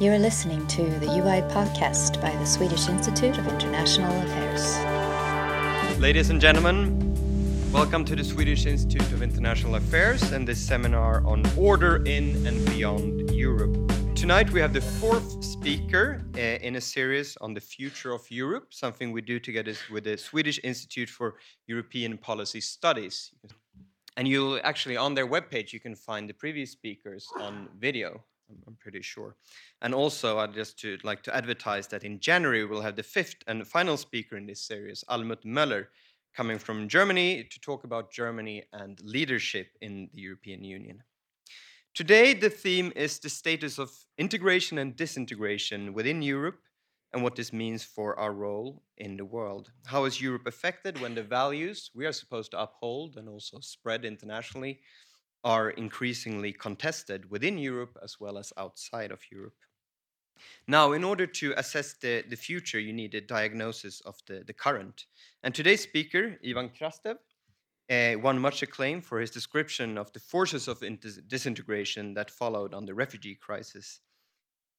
You are listening to the UI podcast by the Swedish Institute of International Affairs. Ladies and gentlemen, welcome to the Swedish Institute of International Affairs and this seminar on order in and beyond Europe. Tonight we have the fourth speaker uh, in a series on the future of Europe, something we do together with the Swedish Institute for European Policy Studies. And you'll actually, on their webpage, you can find the previous speakers on video. I'm pretty sure. And also, I'd just to, like to advertise that in January we'll have the fifth and final speaker in this series, Almut Möller, coming from Germany to talk about Germany and leadership in the European Union. Today, the theme is the status of integration and disintegration within Europe and what this means for our role in the world. How is Europe affected when the values we are supposed to uphold and also spread internationally are increasingly contested within Europe as well as outside of Europe? Now, in order to assess the, the future, you need a diagnosis of the, the current. And today's speaker, Ivan Krastev, uh, won much acclaim for his description of the forces of disintegration that followed on the refugee crisis.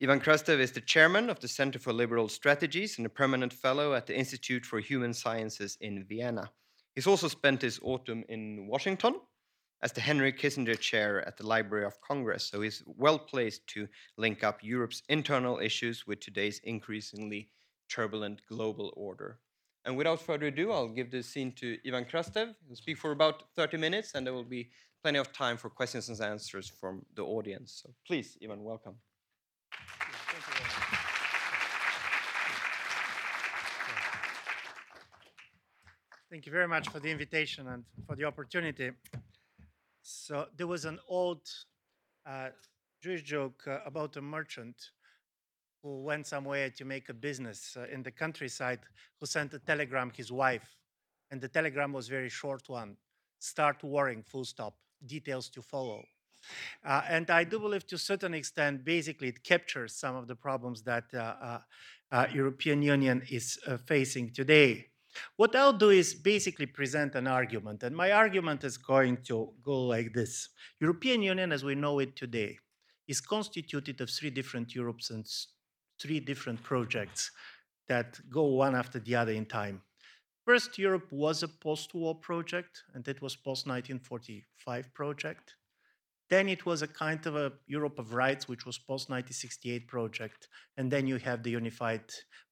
Ivan Krastev is the chairman of the Center for Liberal Strategies and a permanent fellow at the Institute for Human Sciences in Vienna. He's also spent his autumn in Washington as the Henry Kissinger Chair at the Library of Congress, so he's well placed to link up Europe's internal issues with today's increasingly turbulent global order. And without further ado, I'll give the scene to Ivan Krastev. He'll speak for about 30 minutes, and there will be plenty of time for questions and answers from the audience. So please, Ivan, welcome. Thank you very much for the invitation and for the opportunity. So there was an old uh, Jewish joke uh, about a merchant who went somewhere to make a business uh, in the countryside who sent a telegram his wife and the telegram was very short one start worrying full stop details to follow uh, and I do believe to a certain extent, basically, it captures some of the problems that uh, uh, uh European Union is uh, facing today. What I'll do is basically present an argument, and my argument is going to go like this: European Union, as we know it today, is constituted of three different Europes and three different projects that go one after the other in time. First, Europe was a post-war project, and it was post-1945 project. Then it was a kind of a Europe of rights, which was post 1968 project. And then you have the unified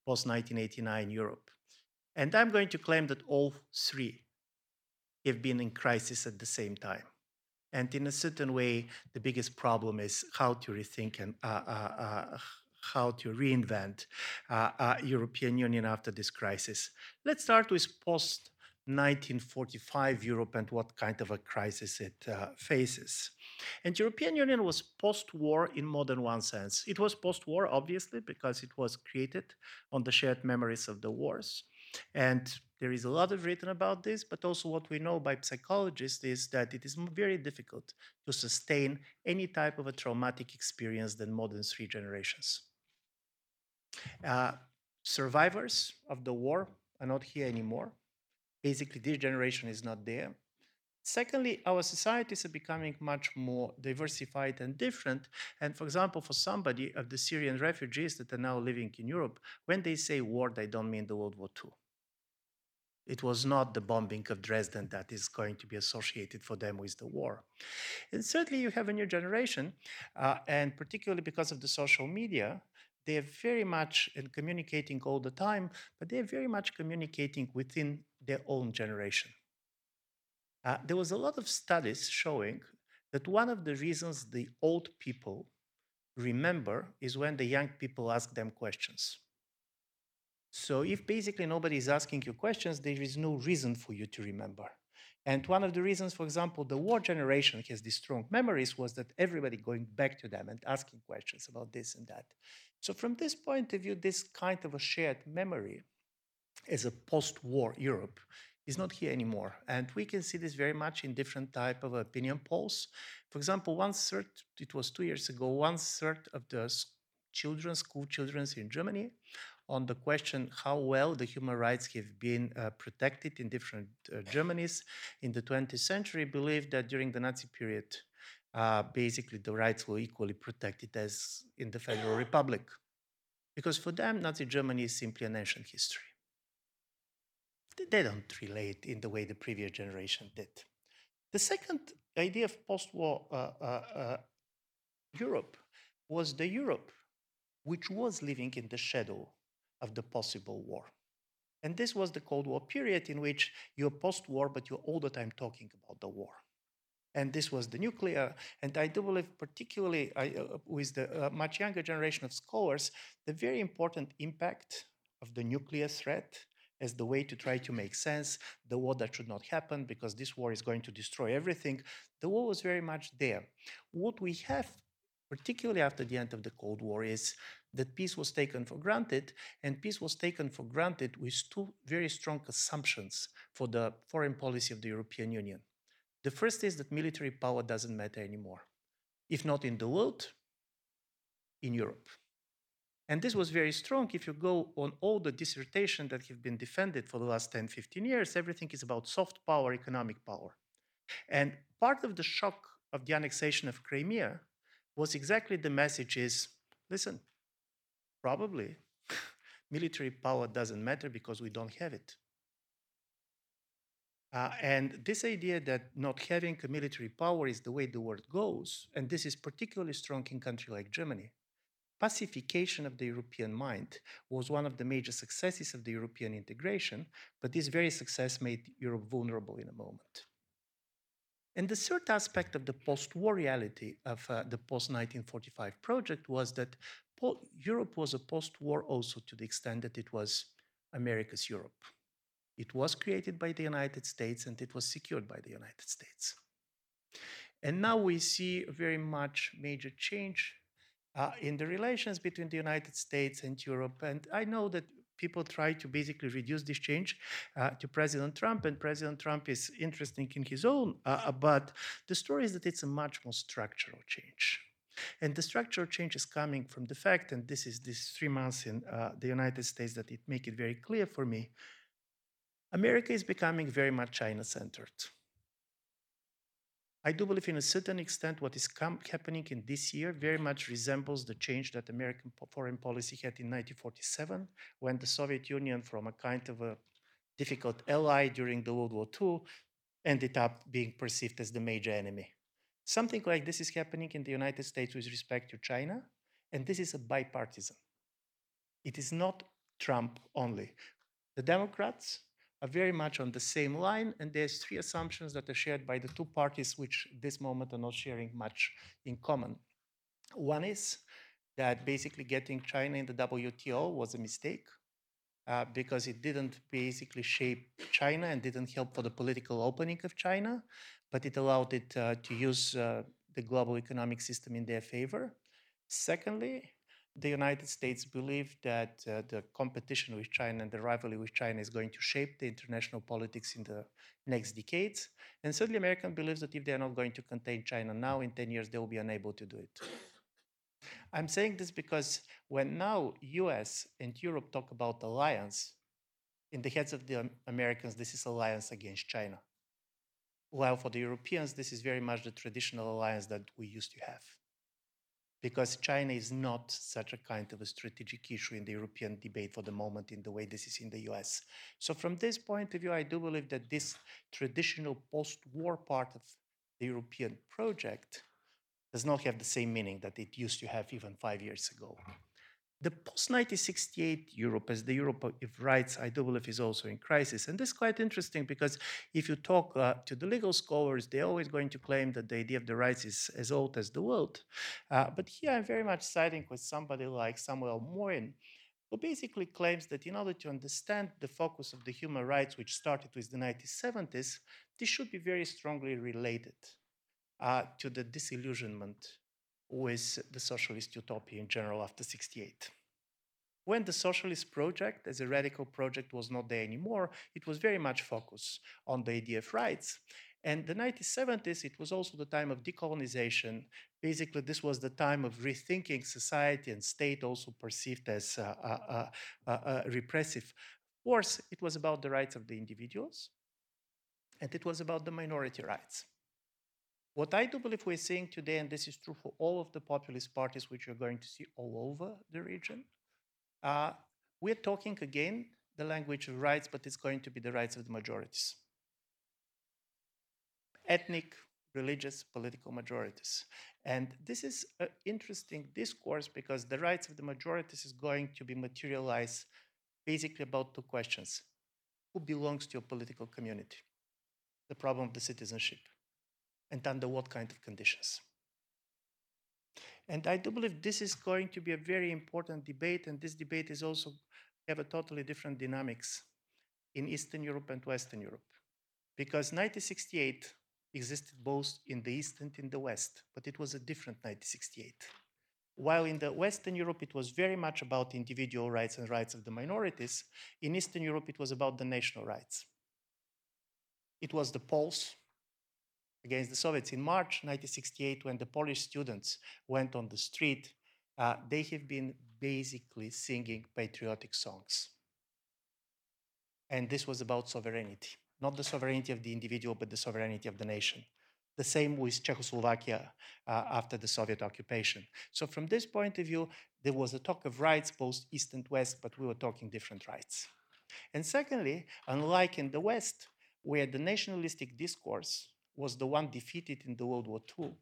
post 1989 Europe. And I'm going to claim that all three have been in crisis at the same time. And in a certain way, the biggest problem is how to rethink and uh, uh, uh, how to reinvent uh, uh, European Union after this crisis. Let's start with post 1945 Europe and what kind of a crisis it uh, faces. And European Union was post-war in more than one sense. It was post-war, obviously, because it was created on the shared memories of the wars. And there is a lot of written about this, but also what we know by psychologists is that it is very difficult to sustain any type of a traumatic experience than more than three generations. Uh, survivors of the war are not here anymore basically this generation is not there. Secondly, our societies are becoming much more diversified and different. And for example, for somebody of the Syrian refugees that are now living in Europe, when they say war, they don't mean the World War II. It was not the bombing of Dresden that is going to be associated for them with the war. And certainly, you have a new generation, uh, and particularly because of the social media, they're very much in communicating all the time, but they're very much communicating within their own generation. Uh, there was a lot of studies showing that one of the reasons the old people remember is when the young people ask them questions. So if basically nobody is asking you questions, there is no reason for you to remember. And one of the reasons, for example, the war generation has these strong memories was that everybody going back to them and asking questions about this and that. So from this point of view, this kind of a shared memory as a post-war Europe is not here anymore. And we can see this very much in different type of opinion polls. For example, one third, it was two years ago, one third of the children, school children in Germany on the question how well the human rights have been uh, protected in different uh, Germanys in the 20th century believed that during the Nazi period uh, basically the rights were equally protected as in the Federal Republic. Because for them, Nazi Germany is simply an ancient history. They don't relate in the way the previous generation did. The second idea of post war uh, uh, uh, Europe was the Europe which was living in the shadow of the possible war. And this was the Cold War period in which you're post war, but you're all the time talking about the war. And this was the nuclear. And I do believe, particularly uh, with the uh, much younger generation of scholars, the very important impact of the nuclear threat as the way to try to make sense, the war that should not happen because this war is going to destroy everything. The war was very much there. What we have, particularly after the end of the Cold War, is that peace was taken for granted, and peace was taken for granted with two very strong assumptions for the foreign policy of the European Union. The first is that military power doesn't matter anymore, if not in the world, in Europe. And this was very strong. If you go on all the dissertation that have been defended for the last 10, 15 years, everything is about soft power, economic power. And part of the shock of the annexation of Crimea was exactly the message is, listen, probably military power doesn't matter because we don't have it. Uh, and this idea that not having a military power is the way the world goes, and this is particularly strong in a country like Germany, pacification of the European mind was one of the major successes of the European integration, but this very success made Europe vulnerable in a moment. And the third aspect of the post war reality of uh, the post 1945 project was that Europe was a post war also to the extent that it was America's Europe. It was created by the United States and it was secured by the United States. And now we see a very much major change uh, in the relations between the United States and Europe. And I know that people try to basically reduce this change uh, to President Trump, and President Trump is interesting in his own, uh, but the story is that it's a much more structural change. And the structural change is coming from the fact, and this is these three months in uh, the United States that it make it very clear for me, America is becoming very much China-centered. I do believe, in a certain extent, what is happening in this year very much resembles the change that American foreign policy had in 1947, when the Soviet Union, from a kind of a difficult ally during the World War II, ended up being perceived as the major enemy. Something like this is happening in the United States with respect to China, and this is a bipartisan. It is not Trump only. The Democrats are very much on the same line, and there's three assumptions that are shared by the two parties, which this moment are not sharing much in common. One is that basically getting China in the WTO was a mistake uh, because it didn't basically shape China and didn't help for the political opening of China, but it allowed it uh, to use uh, the global economic system in their favor. Secondly, the United States believe that uh, the competition with China and the rivalry with China is going to shape the international politics in the next decades. And certainly America believes that if they're not going to contain China now, in 10 years, they will be unable to do it. I'm saying this because when now US and Europe talk about alliance, in the heads of the Americans, this is alliance against China. While for the Europeans, this is very much the traditional alliance that we used to have because China is not such a kind of a strategic issue in the European debate for the moment in the way this is in the US. So from this point of view, I do believe that this traditional post-war part of the European project does not have the same meaning that it used to have even five years ago. The post-1968 Europe, as the Europe of rights, I do believe is also in crisis. And this is quite interesting because if you talk uh, to the legal scholars, they're always going to claim that the idea of the rights is as old as the world. Uh, but here I'm very much siding with somebody like Samuel Moyn, who basically claims that in order to understand the focus of the human rights, which started with the 1970s, this should be very strongly related uh, to the disillusionment with the socialist utopia in general after 68. When the socialist project, as a radical project, was not there anymore, it was very much focused on the of rights. And the 1970s, it was also the time of decolonization. Basically, this was the time of rethinking society and state also perceived as a repressive force. It was about the rights of the individuals, and it was about the minority rights. What I do believe we're seeing today, and this is true for all of the populist parties which you're going to see all over the region, uh, we're talking again the language of rights, but it's going to be the rights of the majorities ethnic, religious, political majorities. And this is an interesting discourse because the rights of the majorities is going to be materialized basically about two questions who belongs to your political community? The problem of the citizenship. And under what kind of conditions? And I do believe this is going to be a very important debate, and this debate is also have a totally different dynamics in Eastern Europe and Western Europe. Because 1968 existed both in the East and in the West, but it was a different 1968. While in the Western Europe it was very much about individual rights and rights of the minorities, in Eastern Europe it was about the national rights. It was the Poles against the Soviets. In March 1968, when the Polish students went on the street, uh, they have been basically singing patriotic songs. And this was about sovereignty, not the sovereignty of the individual, but the sovereignty of the nation. The same with Czechoslovakia uh, after the Soviet occupation. So, from this point of view, there was a talk of rights, both East and West, but we were talking different rights. And secondly, unlike in the West, where the nationalistic discourse was the one defeated in the World War II,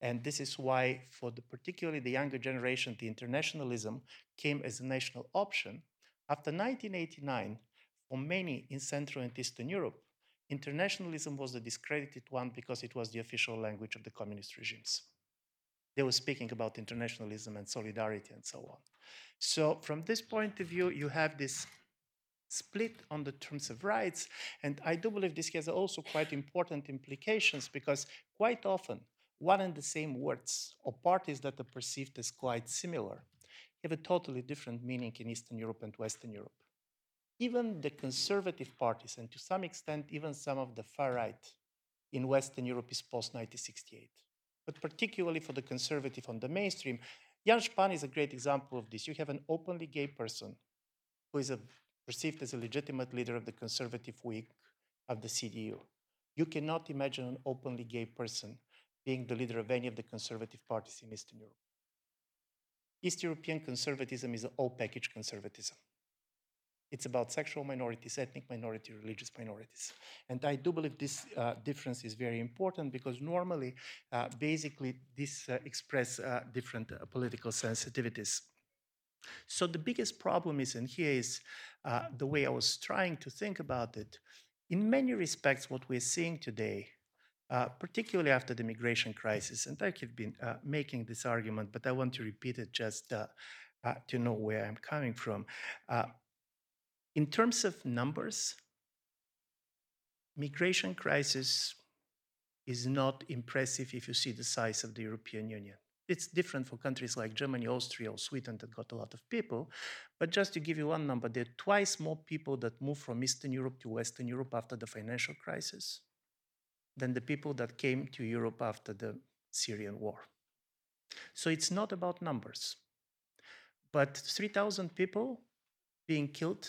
and this is why, for the, particularly the younger generation, the internationalism came as a national option. After 1989, for many in Central and Eastern Europe, internationalism was the discredited one because it was the official language of the communist regimes. They were speaking about internationalism and solidarity and so on. So, from this point of view, you have this split on the terms of rights. And I do believe this has also quite important implications because quite often one and the same words or parties that are perceived as quite similar have a totally different meaning in Eastern Europe and Western Europe. Even the conservative parties, and to some extent, even some of the far right in Western Europe is post 1968. But particularly for the conservative on the mainstream, Jens Spahn is a great example of this. You have an openly gay person who is a, perceived as a legitimate leader of the conservative wing of the CDU. You cannot imagine an openly gay person being the leader of any of the conservative parties in Eastern Europe. East European conservatism is an all package conservatism. It's about sexual minorities, ethnic minorities, religious minorities. And I do believe this uh, difference is very important because normally, uh, basically, this uh, express uh, different uh, political sensitivities. So the biggest problem is and here is uh, the way I was trying to think about it. In many respects, what we're seeing today uh, particularly after the migration crisis. And I have been uh, making this argument, but I want to repeat it just uh, uh to know where I'm coming from. Uh, in terms of numbers, migration crisis is not impressive if you see the size of the European Union. It's different for countries like Germany, Austria, or Sweden that got a lot of people. But just to give you one number, there are twice more people that moved from Eastern Europe to Western Europe after the financial crisis than the people that came to Europe after the Syrian war. So it's not about numbers. But 3,000 people being killed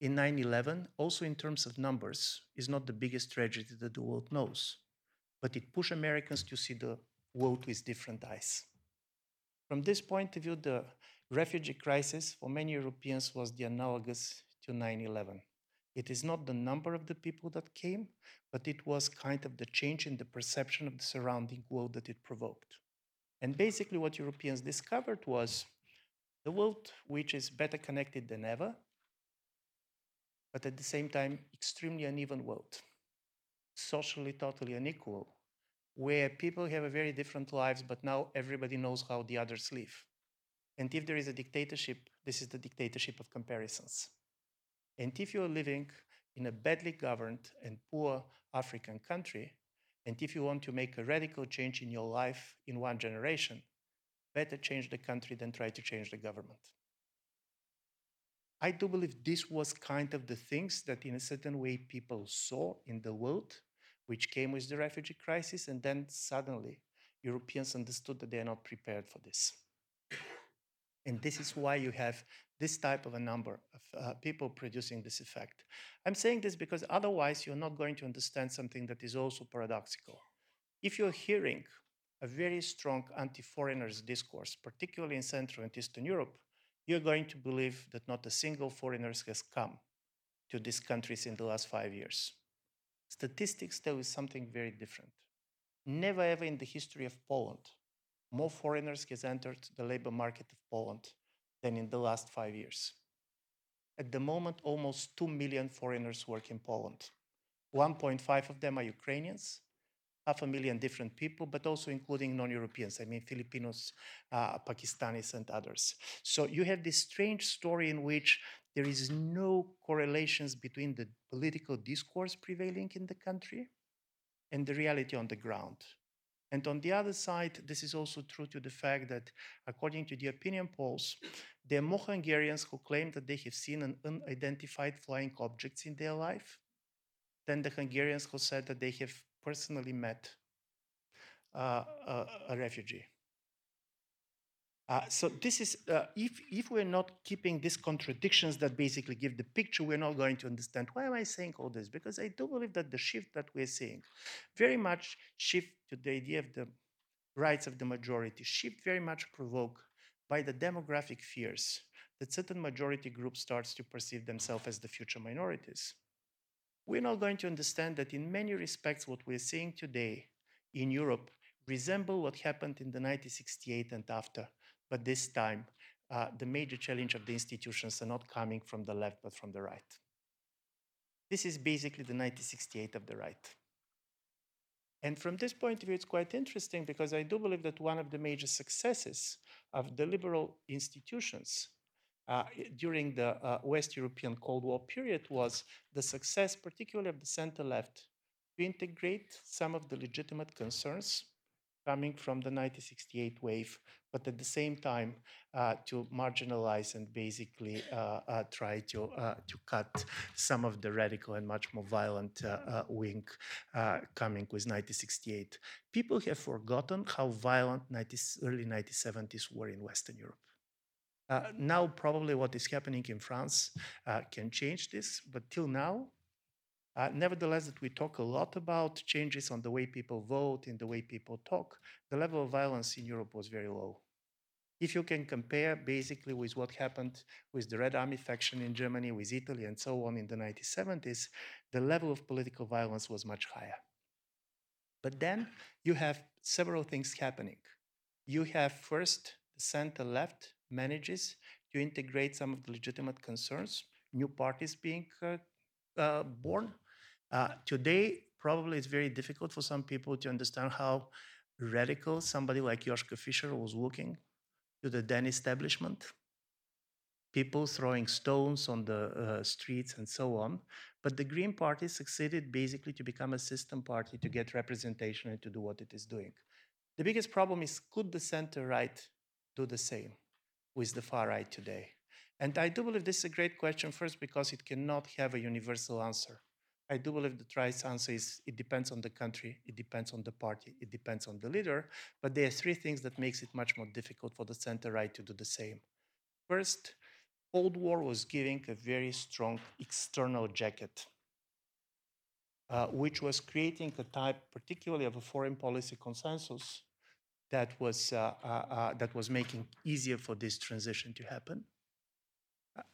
in 9 11, also in terms of numbers, is not the biggest tragedy that the world knows. But it pushed Americans to see the world with different eyes. From this point of view, the refugee crisis for many Europeans was the analogous to 9 11. It is not the number of the people that came, but it was kind of the change in the perception of the surrounding world that it provoked. And basically, what Europeans discovered was the world which is better connected than ever, but at the same time, extremely uneven world, socially totally unequal, where people have a very different lives, but now everybody knows how the others live. And if there is a dictatorship, this is the dictatorship of comparisons. And if you're living in a badly governed and poor African country, and if you want to make a radical change in your life in one generation, better change the country than try to change the government. I do believe this was kind of the things that, in a certain way, people saw in the world, which came with the refugee crisis, and then suddenly Europeans understood that they are not prepared for this. And this is why you have this type of a number of uh, people producing this effect. I'm saying this because otherwise you're not going to understand something that is also paradoxical. if you're hearing a very strong anti foreigners discourse, particularly in Central and Eastern Europe, you're going to believe that not a single foreigner has come to these countries in the last five years. Statistics tell you something very different. Never ever in the history of Poland, more foreigners has entered the labor market of Poland than in the last five years. At the moment, almost 2 million foreigners work in Poland. 1.5 of them are Ukrainians, half a million different people, but also including non-Europeans. I mean, Filipinos, uh, Pakistanis, and others. So you have this strange story in which there is no correlations between the political discourse prevailing in the country and the reality on the ground. And on the other side, this is also true to the fact that, according to the opinion polls, there are more Hungarians who claim that they have seen an unidentified flying objects in their life than the Hungarians who said that they have personally met uh, a, a, refugee. Uh, so this is, uh, if, if we're not keeping these contradictions that basically give the picture, we're not going to understand. Why am I saying all this? Because I do believe that the shift that we're seeing very much shift to the idea of the rights of the majority, shift very much provoked by the demographic fears that certain majority groups starts to perceive themselves as the future minorities we're not going to understand that in many respects what we're seeing today in Europe resemble what happened in the 1968 and after, but this time uh, the major challenge of the institutions are not coming from the left but from the right. This is basically the 1968 of the right. And from this point of view, it's quite interesting because I do believe that one of the major successes of the liberal institutions uh, during the uh, West European Cold War period was the success, particularly of the center left, to integrate some of the legitimate concerns coming from the 1968 wave, but at the same time uh, to marginalize and basically uh, uh, try to, uh, to cut some of the radical and much more violent wing coming with 1968. People have forgotten how violent 90, early 1970s were in Western Europe. Uh, now, probably what is happening in France uh, can change this, but till now, uh, nevertheless, that we talk a lot about changes on the way people vote, in the way people talk, the level of violence in Europe was very low. If you can compare basically with what happened with the Red Army faction in Germany, with Italy, and so on in the 1970s, the level of political violence was much higher. But then you have several things happening. You have first the center left manages to integrate some of the legitimate concerns, new parties being uh, uh, born. Uh, today, probably it's very difficult for some people to understand how radical somebody like Joschka Fischer was looking to the then establishment. People throwing stones on the uh, streets and so on. But the Green Party succeeded basically to become a system party to get representation and to do what it is doing. The biggest problem is could the center right do the same? With the far right today? And I do believe this is a great question, first, because it cannot have a universal answer. I do believe the right answer is it depends on the country, it depends on the party, it depends on the leader. But there are three things that makes it much more difficult for the center right to do the same. First, Cold War was giving a very strong external jacket, uh, which was creating a type, particularly of a foreign policy consensus, that was, uh, uh, uh, that was making easier for this transition to happen.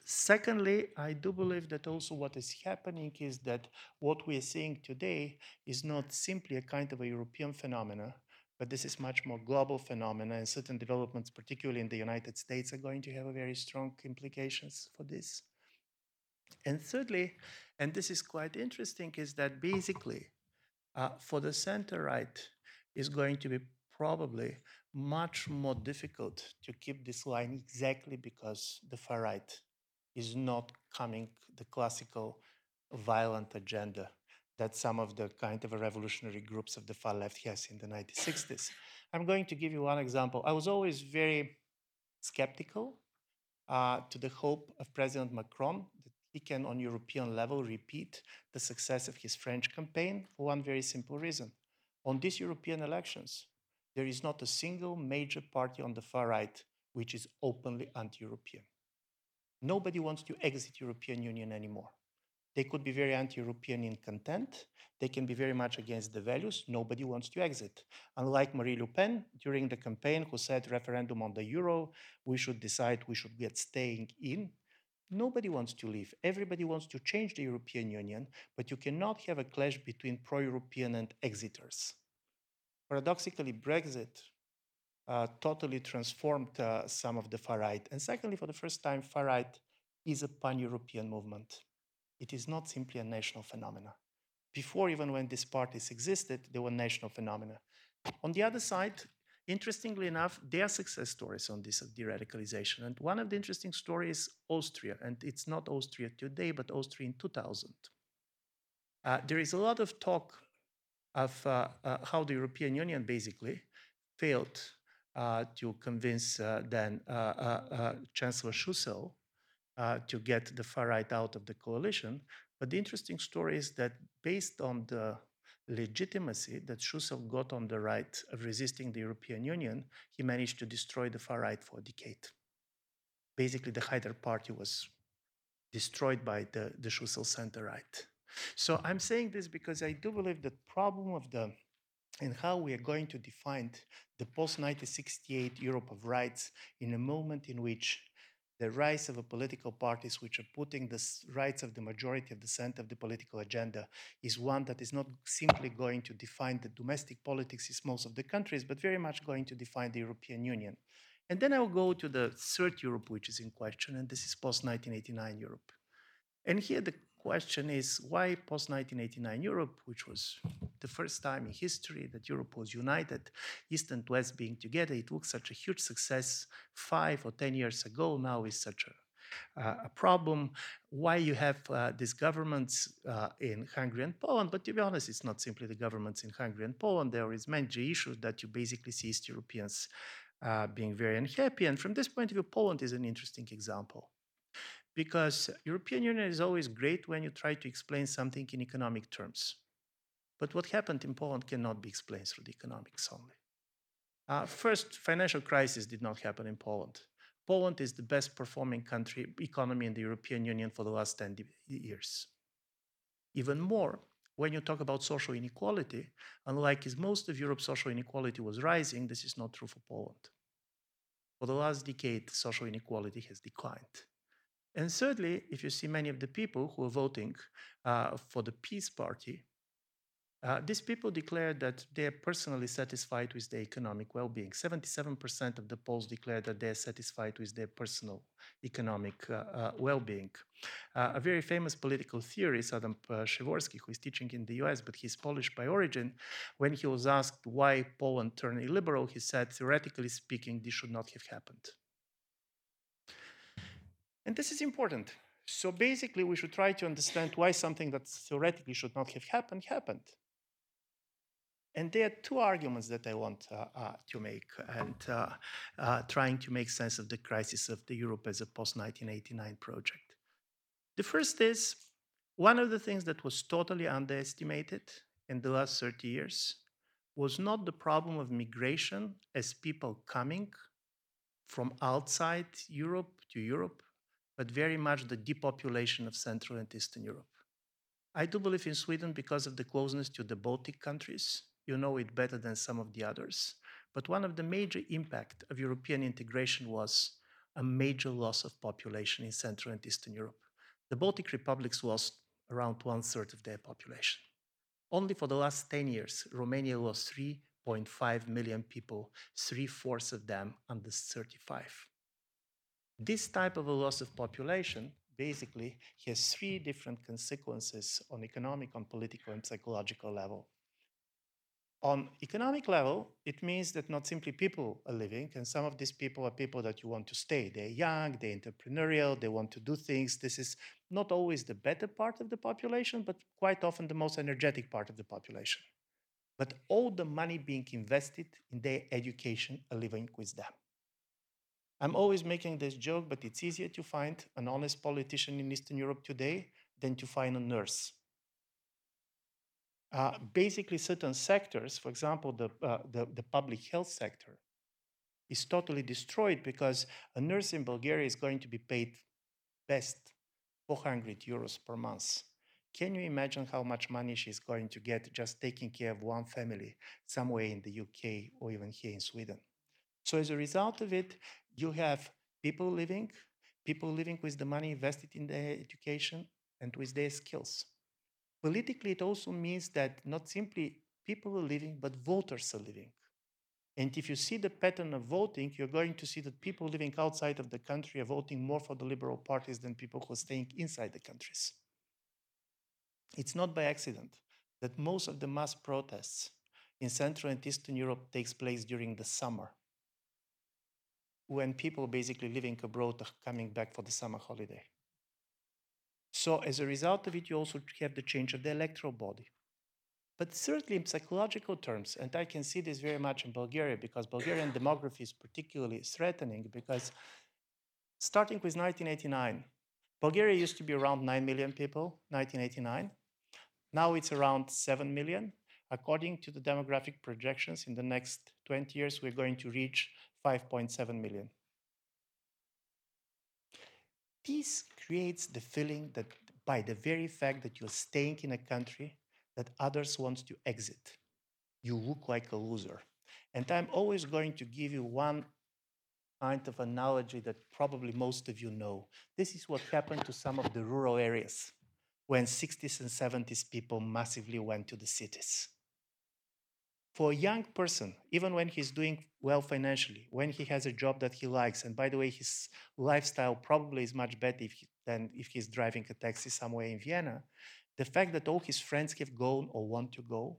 Secondly, I do believe that also what is happening is that what we are seeing today is not simply a kind of a European phenomena, but this is much more global phenomena, and certain developments, particularly in the United States, are going to have very strong implications for this. And thirdly, and this is quite interesting, is that basically uh, for the center right is going to be probably much more difficult to keep this line exactly because the far right is not coming the classical violent agenda that some of the kind of revolutionary groups of the far left has in the 1960s. I'm going to give you one example. I was always very skeptical uh, to the hope of President Macron that he can, on European level, repeat the success of his French campaign for one very simple reason. On these European elections, there is not a single major party on the far right which is openly anti-European. Nobody wants to exit European Union anymore. They could be very anti European in content. They can be very much against the values. Nobody wants to exit. Unlike Marine Le Pen during the campaign, who said referendum on the euro, we should decide we should get staying in. Nobody wants to leave. Everybody wants to change the European Union, but you cannot have a clash between pro European and exiters. Paradoxically, Brexit uh, totally transformed uh, some of the far right. And secondly, for the first time, far right is a pan European movement. It is not simply a national phenomenon. Before, even when these parties existed, they were national phenomena. On the other side, interestingly enough, there are success stories on this de-radicalization. And one of the interesting stories is Austria, and it's not Austria today, but Austria in 2000. Uh, there is a lot of talk of uh, uh, how the European Union basically failed uh, to convince then Chancellor Schüssel to get the far right out of the coalition. But the interesting story is that based on the legitimacy that Schüssel got on the right of resisting the European Union, he managed to destroy the far right for a decade. Basically, the Haider party was destroyed by the, the Schüssel center right. So I'm saying this because I do believe the problem of the and how we are going to define the post 1968 Europe of rights in a moment in which the rise of the political parties which are putting the rights of the majority of the center of the political agenda is one that is not simply going to define the domestic politics in most of the countries, but very much going to define the European Union. And then I will go to the third Europe which is in question, and this is post 1989 Europe. And here the question is why post 1989 Europe, which was the first time in history that Europe was united, East and West being together, it was such a huge success five or 10 years ago, now is such a, uh, a problem. Why you have uh, these governments uh, in Hungary and Poland, but to be honest, it's not simply the governments in Hungary and Poland. There is many issues that you basically see East Europeans uh, being very unhappy. And from this point of view, Poland is an interesting example because European Union is always great when you try to explain something in economic terms. But what happened in Poland cannot be explained through the economics only. Uh, first, financial crisis did not happen in Poland. Poland is the best performing country economy in the European Union for the last 10 years. Even more, when you talk about social inequality, unlike most of Europe, social inequality was rising, this is not true for Poland. For the last decade, social inequality has declined. And thirdly, if you see many of the people who are voting uh, for the PiS Party, uh, these people declare that they are personally satisfied with their economic well being. 77% of the Poles declare that they are satisfied with their personal economic uh, uh well being. Uh, a very famous political theorist, Adam Przeworski, who is teaching in the US, but he's Polish by origin, when he was asked why Poland turned illiberal, he said, theoretically speaking, this should not have happened. And this is important. So basically, we should try to understand why something that theoretically should not have happened happened. And there are two arguments that I want uh, uh, to make and uh, uh trying to make sense of the crisis of the Europe as a post 1989 project. The first is one of the things that was totally underestimated in the last 30 years was not the problem of migration as people coming from outside Europe to Europe, but very much the depopulation of Central and Eastern Europe. I do believe in Sweden because of the closeness to the Baltic countries. You know it better than some of the others. But one of the major impact of European integration was a major loss of population in Central and Eastern Europe. The Baltic republics lost around one third of their population. Only for the last 10 years, Romania lost 3.5 million people, three fourths of them under 35. This type of a loss of population basically has three different consequences on economic, on political, and psychological level. On economic level, it means that not simply people are living, and some of these people are people that you want to stay. They're young, they're entrepreneurial, they want to do things. This is not always the better part of the population, but quite often the most energetic part of the population. But all the money being invested in their education are living with them. I'm always making this joke, but it's easier to find an honest politician in Eastern Europe today than to find a nurse. Uh, basically, certain sectors, for example, the, uh, the, the public health sector, is totally destroyed because a nurse in Bulgaria is going to be paid best 400 euros per month. Can you imagine how much money she's going to get just taking care of one family somewhere in the UK or even here in Sweden? So as a result of it, you have people living, people living with the money invested in their education and with their skills. Politically, it also means that not simply people are living, but voters are living. And if you see the pattern of voting, you're going to see that people living outside of the country are voting more for the liberal parties than people who are staying inside the countries. It's not by accident that most of the mass protests in Central and Eastern Europe takes place during the summer, when people basically living abroad are coming back for the summer holiday. So as a result of it, you also have the change of the electoral body. But certainly in psychological terms, and I can see this very much in Bulgaria because Bulgarian demography is particularly threatening because starting with 1989, Bulgaria used to be around 9 million people, 1989. Now it's around 7 million. According to the demographic projections, in the next 20 years, we're going to reach 5.7 million. This creates the feeling that by the very fact that you're staying in a country that others want to exit, you look like a loser. And I'm always going to give you one kind of analogy that probably most of you know. This is what happened to some of the rural areas when 60s and 70s people massively went to the cities. For a young person, even when he's doing well financially, when he has a job that he likes, and by the way, his lifestyle probably is much better if he, than if he's driving a taxi somewhere in Vienna, the fact that all his friends have gone or want to go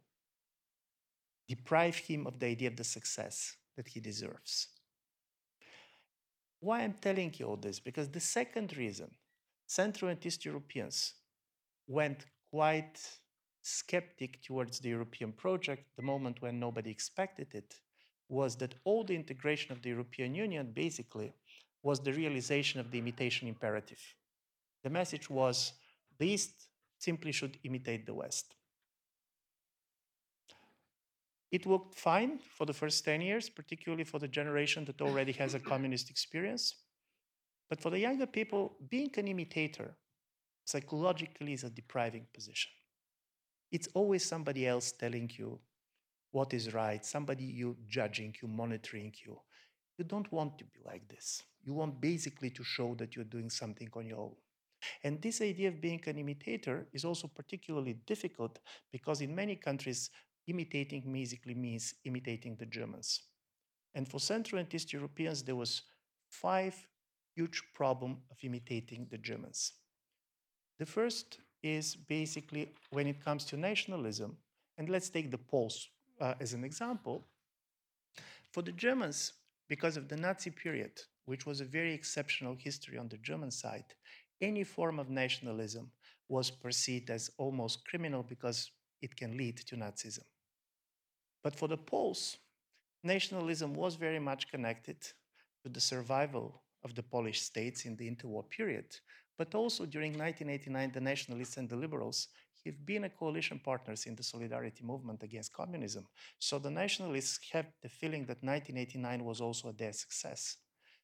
deprive him of the idea of the success that he deserves. Why I'm telling you all this? Because the second reason Central and East Europeans went quite skeptic towards the European project the moment when nobody expected it was that all the integration of the European Union basically was the realization of the imitation imperative. The message was the East simply should imitate the West. It worked fine for the first 10 years, particularly for the generation that already has a communist experience. But for the younger people, being an imitator psychologically is a depriving position. It's always somebody else telling you what is right, somebody you judging you, monitoring you. You don't want to be like this. You want basically to show that you're doing something on your own. And this idea of being an imitator is also particularly difficult because in many countries, imitating basically means imitating the Germans. And for Central and East Europeans, there was five huge problem of imitating the Germans. The first is basically when it comes to nationalism, and let's take the Poles uh, as an example. For the Germans, because of the Nazi period, which was a very exceptional history on the German side, any form of nationalism was perceived as almost criminal because it can lead to Nazism. But for the Poles, nationalism was very much connected to the survival of the Polish states in the interwar period, but also during 1989, the nationalists and the liberals have been a coalition partners in the solidarity movement against communism. So the nationalists have the feeling that 1989 was also their success.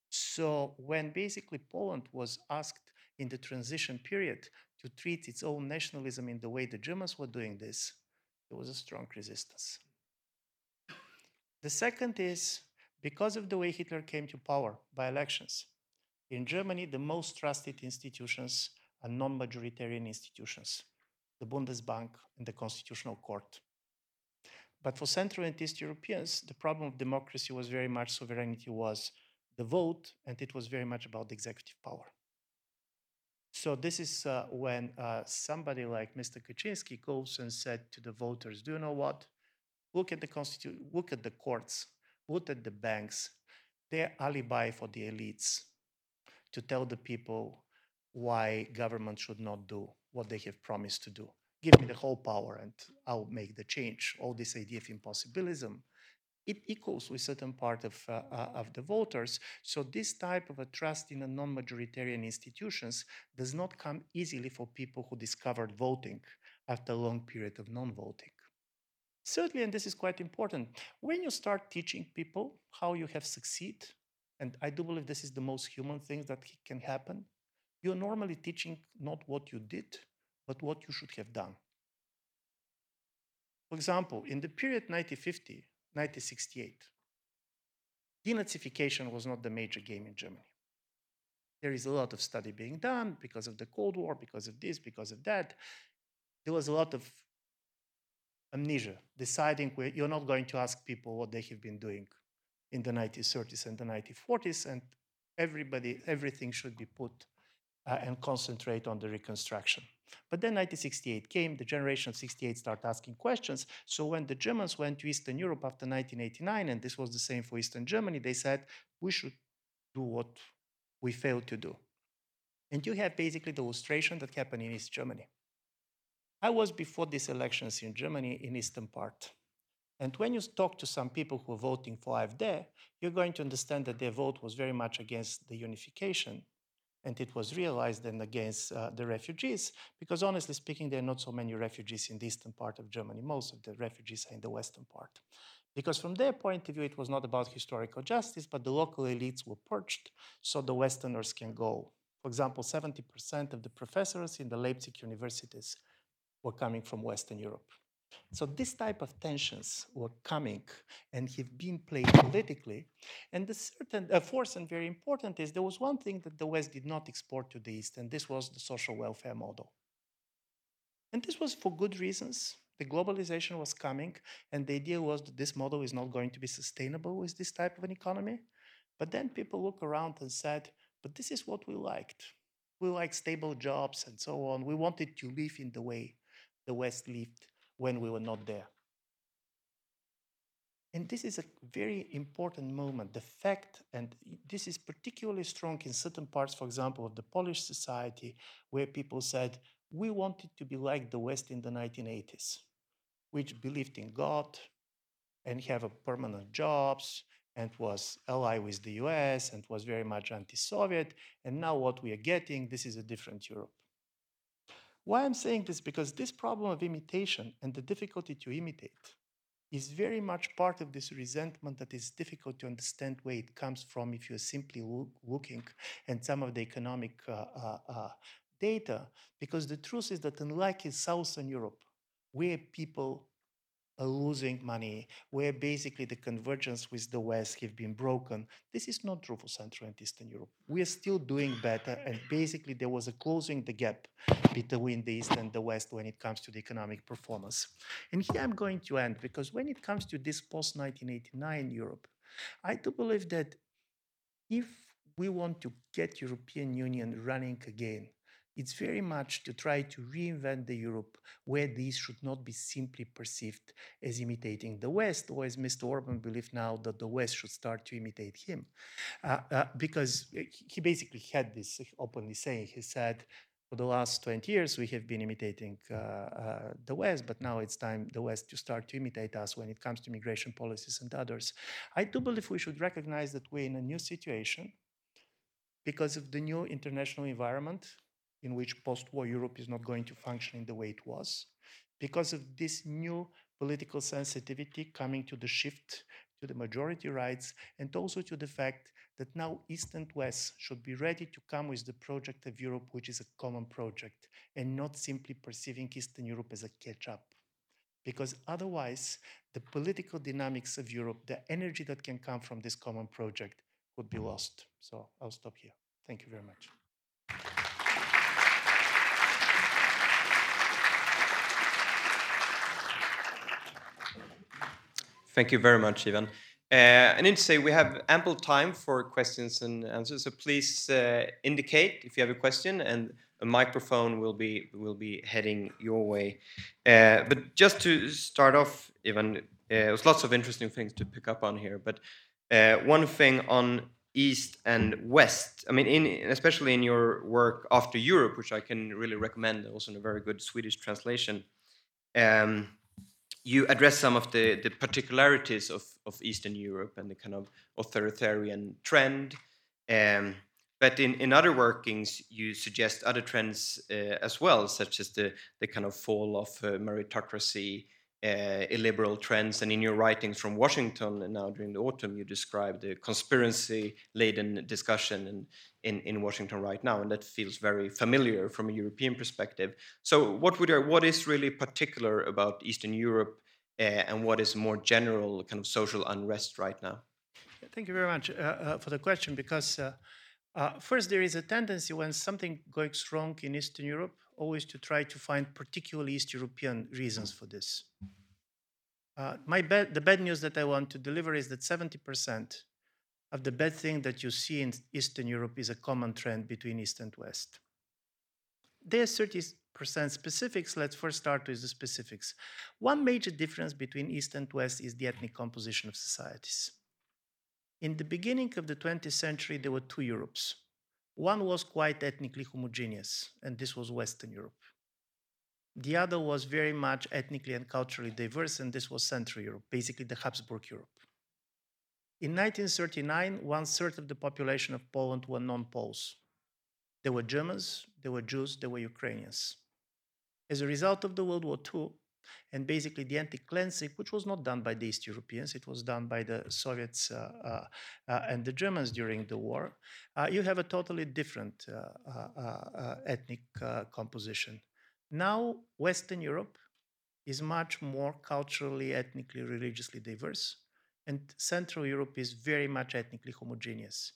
So when basically Poland was asked in the transition period to treat its own nationalism in the way the Germans were doing this, there was a strong resistance. The second is because of the way Hitler came to power by elections. In Germany, the most trusted institutions are non majoritarian institutions the Bundesbank and the Constitutional Court. But for Central and East Europeans, the problem of democracy was very much sovereignty was the vote, and it was very much about the executive power. So this is uh, when uh, somebody like Mr. Kaczynski goes and said to the voters, "Do you know what? Look at the constitution. Look at the courts. Look at the banks. They're alibi for the elites to tell the people why government should not do what they have promised to do. Give me the whole power, and I'll make the change." All this idea of impossibilism it equals with certain part of, uh, uh, of the voters. So this type of a trust in a non-majoritarian institutions does not come easily for people who discovered voting after a long period of non-voting. Certainly, and this is quite important, when you start teaching people how you have succeed, and I do believe this is the most human thing that can happen, you're normally teaching not what you did, but what you should have done. For example, in the period 1950, 1968, denazification was not the major game in Germany. There is a lot of study being done because of the Cold War, because of this, because of that. There was a lot of amnesia, deciding where you're not going to ask people what they have been doing in the 1930s and the 1940s, and everybody, everything should be put uh, and concentrate on the reconstruction. But then 1968 came, the generation of 68 started asking questions. So when the Germans went to Eastern Europe after 1989, and this was the same for Eastern Germany, they said, we should do what we failed to do. And you have basically the illustration that happened in East Germany. I was before these elections in Germany in Eastern part. And when you talk to some people who are voting for AfD, you're going to understand that their vote was very much against the unification. And it was realized then against uh, the refugees, because honestly speaking, there are not so many refugees in the eastern part of Germany. Most of the refugees are in the western part. Because from their point of view, it was not about historical justice, but the local elites were purged so the Westerners can go. For example, 70% of the professors in the Leipzig universities were coming from Western Europe. So this type of tensions were coming and have been played politically. And the certain uh, and very important is there was one thing that the West did not export to the East, and this was the social welfare model. And this was for good reasons. The globalization was coming, and the idea was that this model is not going to be sustainable with this type of an economy. But then people look around and said, but this is what we liked. We like stable jobs and so on. We wanted to live in the way the West lived when we were not there. And this is a very important moment. The fact, and this is particularly strong in certain parts, for example, of the Polish society, where people said, we wanted to be like the West in the 1980s, which believed in God and have a permanent jobs and was ally with the US and was very much anti-Soviet. And now what we are getting, this is a different Europe. Why I'm saying this? Because this problem of imitation and the difficulty to imitate is very much part of this resentment that is difficult to understand where it comes from if you're simply look, looking at some of the economic uh, uh, uh, data. Because the truth is that unlike in Southern Europe, where people losing money, where basically the convergence with the West have been broken. This is not true for Central and Eastern Europe. We are still doing better, and basically there was a closing the gap between the East and the West when it comes to the economic performance. And here I'm going to end because when it comes to this post-1989 Europe, I do believe that if we want to get European Union running again, it's very much to try to reinvent the Europe where this should not be simply perceived as imitating the West, or as Mr. Orban believes now that the West should start to imitate him. Uh, uh, because he basically had this openly saying, he said, for the last 20 years, we have been imitating uh, uh, the West, but now it's time the West to start to imitate us when it comes to migration policies and others. I do believe we should recognize that we're in a new situation because of the new international environment in which post-war Europe is not going to function in the way it was. Because of this new political sensitivity coming to the shift to the majority rights and also to the fact that now East and West should be ready to come with the project of Europe, which is a common project, and not simply perceiving Eastern Europe as a catch-up. Because otherwise, the political dynamics of Europe, the energy that can come from this common project would be lost. So I'll stop here. Thank you very much. Thank you very much, Ivan. Uh, I need to say we have ample time for questions and answers, so please uh, indicate if you have a question, and a microphone will be will be heading your way. Uh, but just to start off, Ivan, uh, there's lots of interesting things to pick up on here. But uh, one thing on East and West, I mean, in, especially in your work after Europe, which I can really recommend, also in a very good Swedish translation. Um, you address some of the, the particularities of, of Eastern Europe and the kind of authoritarian trend. Um, but in, in other workings, you suggest other trends uh, as well, such as the, the kind of fall of uh, meritocracy uh, illiberal trends. And in your writings from Washington and now during the autumn, you describe the conspiracy laden discussion in, in, in, Washington right now. And that feels very familiar from a European perspective. So, what, would, what is really particular about Eastern Europe uh, and what is more general kind of social unrest right now? Thank you very much uh, uh for the question because. Uh, uh, first, there is a tendency when something goes wrong in Eastern Europe, always to try to find particularly East European reasons for this. Uh, my the bad news that I want to deliver is that 70% of the bad thing that you see in Eastern Europe is a common trend between East and West. There's 30% specifics. Let's first start with the specifics. One major difference between East and West is the ethnic composition of societies. In the beginning of the 20th century, there were two Europes. One was quite ethnically homogeneous, and this was Western Europe. The other was very much ethnically and culturally diverse, and this was Central Europe, basically the Habsburg Europe. In 1939, one third of the population of Poland were non Poles. There were Germans, there were Jews, there were Ukrainians. As a result of the World War II, and basically, the ethnic cleansing, which was not done by the East Europeans, it was done by the Soviets uh, uh, uh and the Germans during the war, uh, you have a totally different uh, ethnic composition. Now, Western Europe is much more culturally, ethnically, religiously diverse, and Central Europe is very much ethnically homogeneous.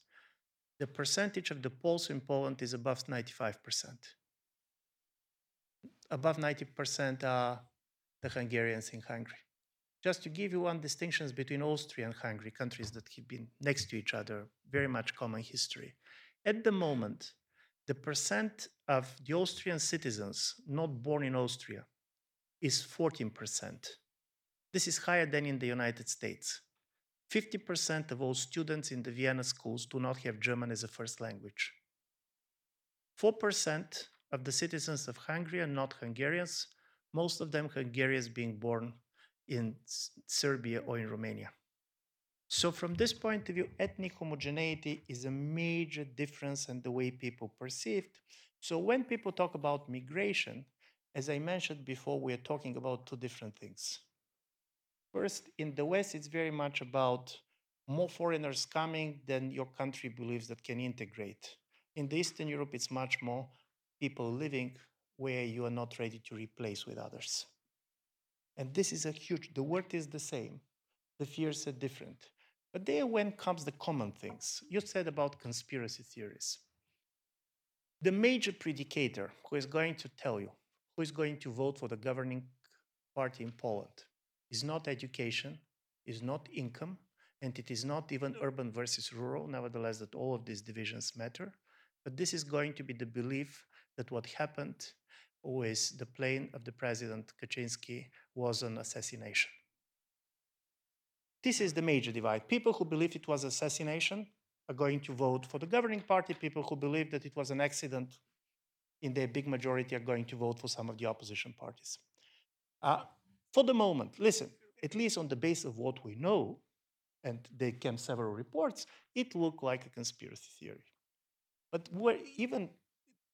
The percentage of the Poles in Poland is above 95%. Above 90% are the Hungarians in Hungary. Just to give you one distinction between Austria and Hungary, countries that have been next to each other, very much common history. At the moment, the percent of the Austrian citizens not born in Austria is 14%. This is higher than in the United States. 50% of all students in the Vienna schools do not have German as a first language. 4% of the citizens of Hungary are not Hungarians, most of them Hungarians being born in Serbia or in Romania. So from this point of view, ethnic homogeneity is a major difference in the way people perceived. So when people talk about migration, as I mentioned before, we are talking about two different things. First, in the West, it's very much about more foreigners coming than your country believes that can integrate. In the Eastern Europe, it's much more people living where you are not ready to replace with others. And this is a huge, the word is the same, the fears are different. But there when comes the common things. You said about conspiracy theories. The major predicator who is going to tell you who is going to vote for the governing party in Poland is not education, is not income, and it is not even urban versus rural, nevertheless, that all of these divisions matter. But this is going to be the belief that what happened with the plane of the president Kaczynski was an assassination. This is the major divide. People who believe it was assassination are going to vote for the governing party. People who believe that it was an accident in their big majority are going to vote for some of the opposition parties. Uh, for the moment, listen, at least on the basis of what we know, and there came several reports, it looked like a conspiracy theory. But even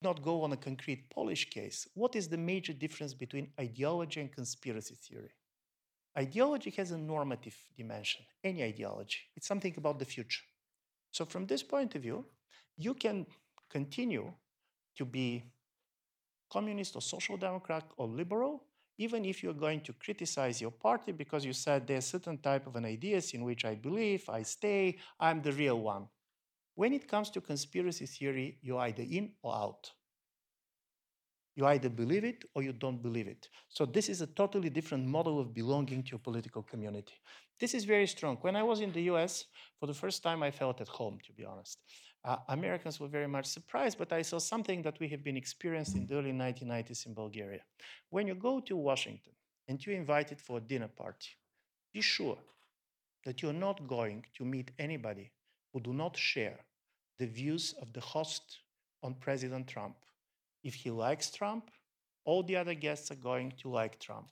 not go on a concrete Polish case, what is the major difference between ideology and conspiracy theory? Ideology has a normative dimension, any ideology. It's something about the future. So, from this point of view, you can continue to be communist or social democrat or liberal, even if you're going to criticize your party because you said there's certain type of an ideas in which I believe, I stay, I'm the real one. When it comes to conspiracy theory, you're either in or out. You either believe it or you don't believe it. So this is a totally different model of belonging to a political community. This is very strong. When I was in the US, for the first time, I felt at home, to be honest. Uh, Americans were very much surprised, but I saw something that we have been experiencing in the early 1990s in Bulgaria. When you go to Washington and you're invited for a dinner party, be sure that you're not going to meet anybody who do not share the views of the host on President Trump. If he likes Trump, all the other guests are going to like Trump.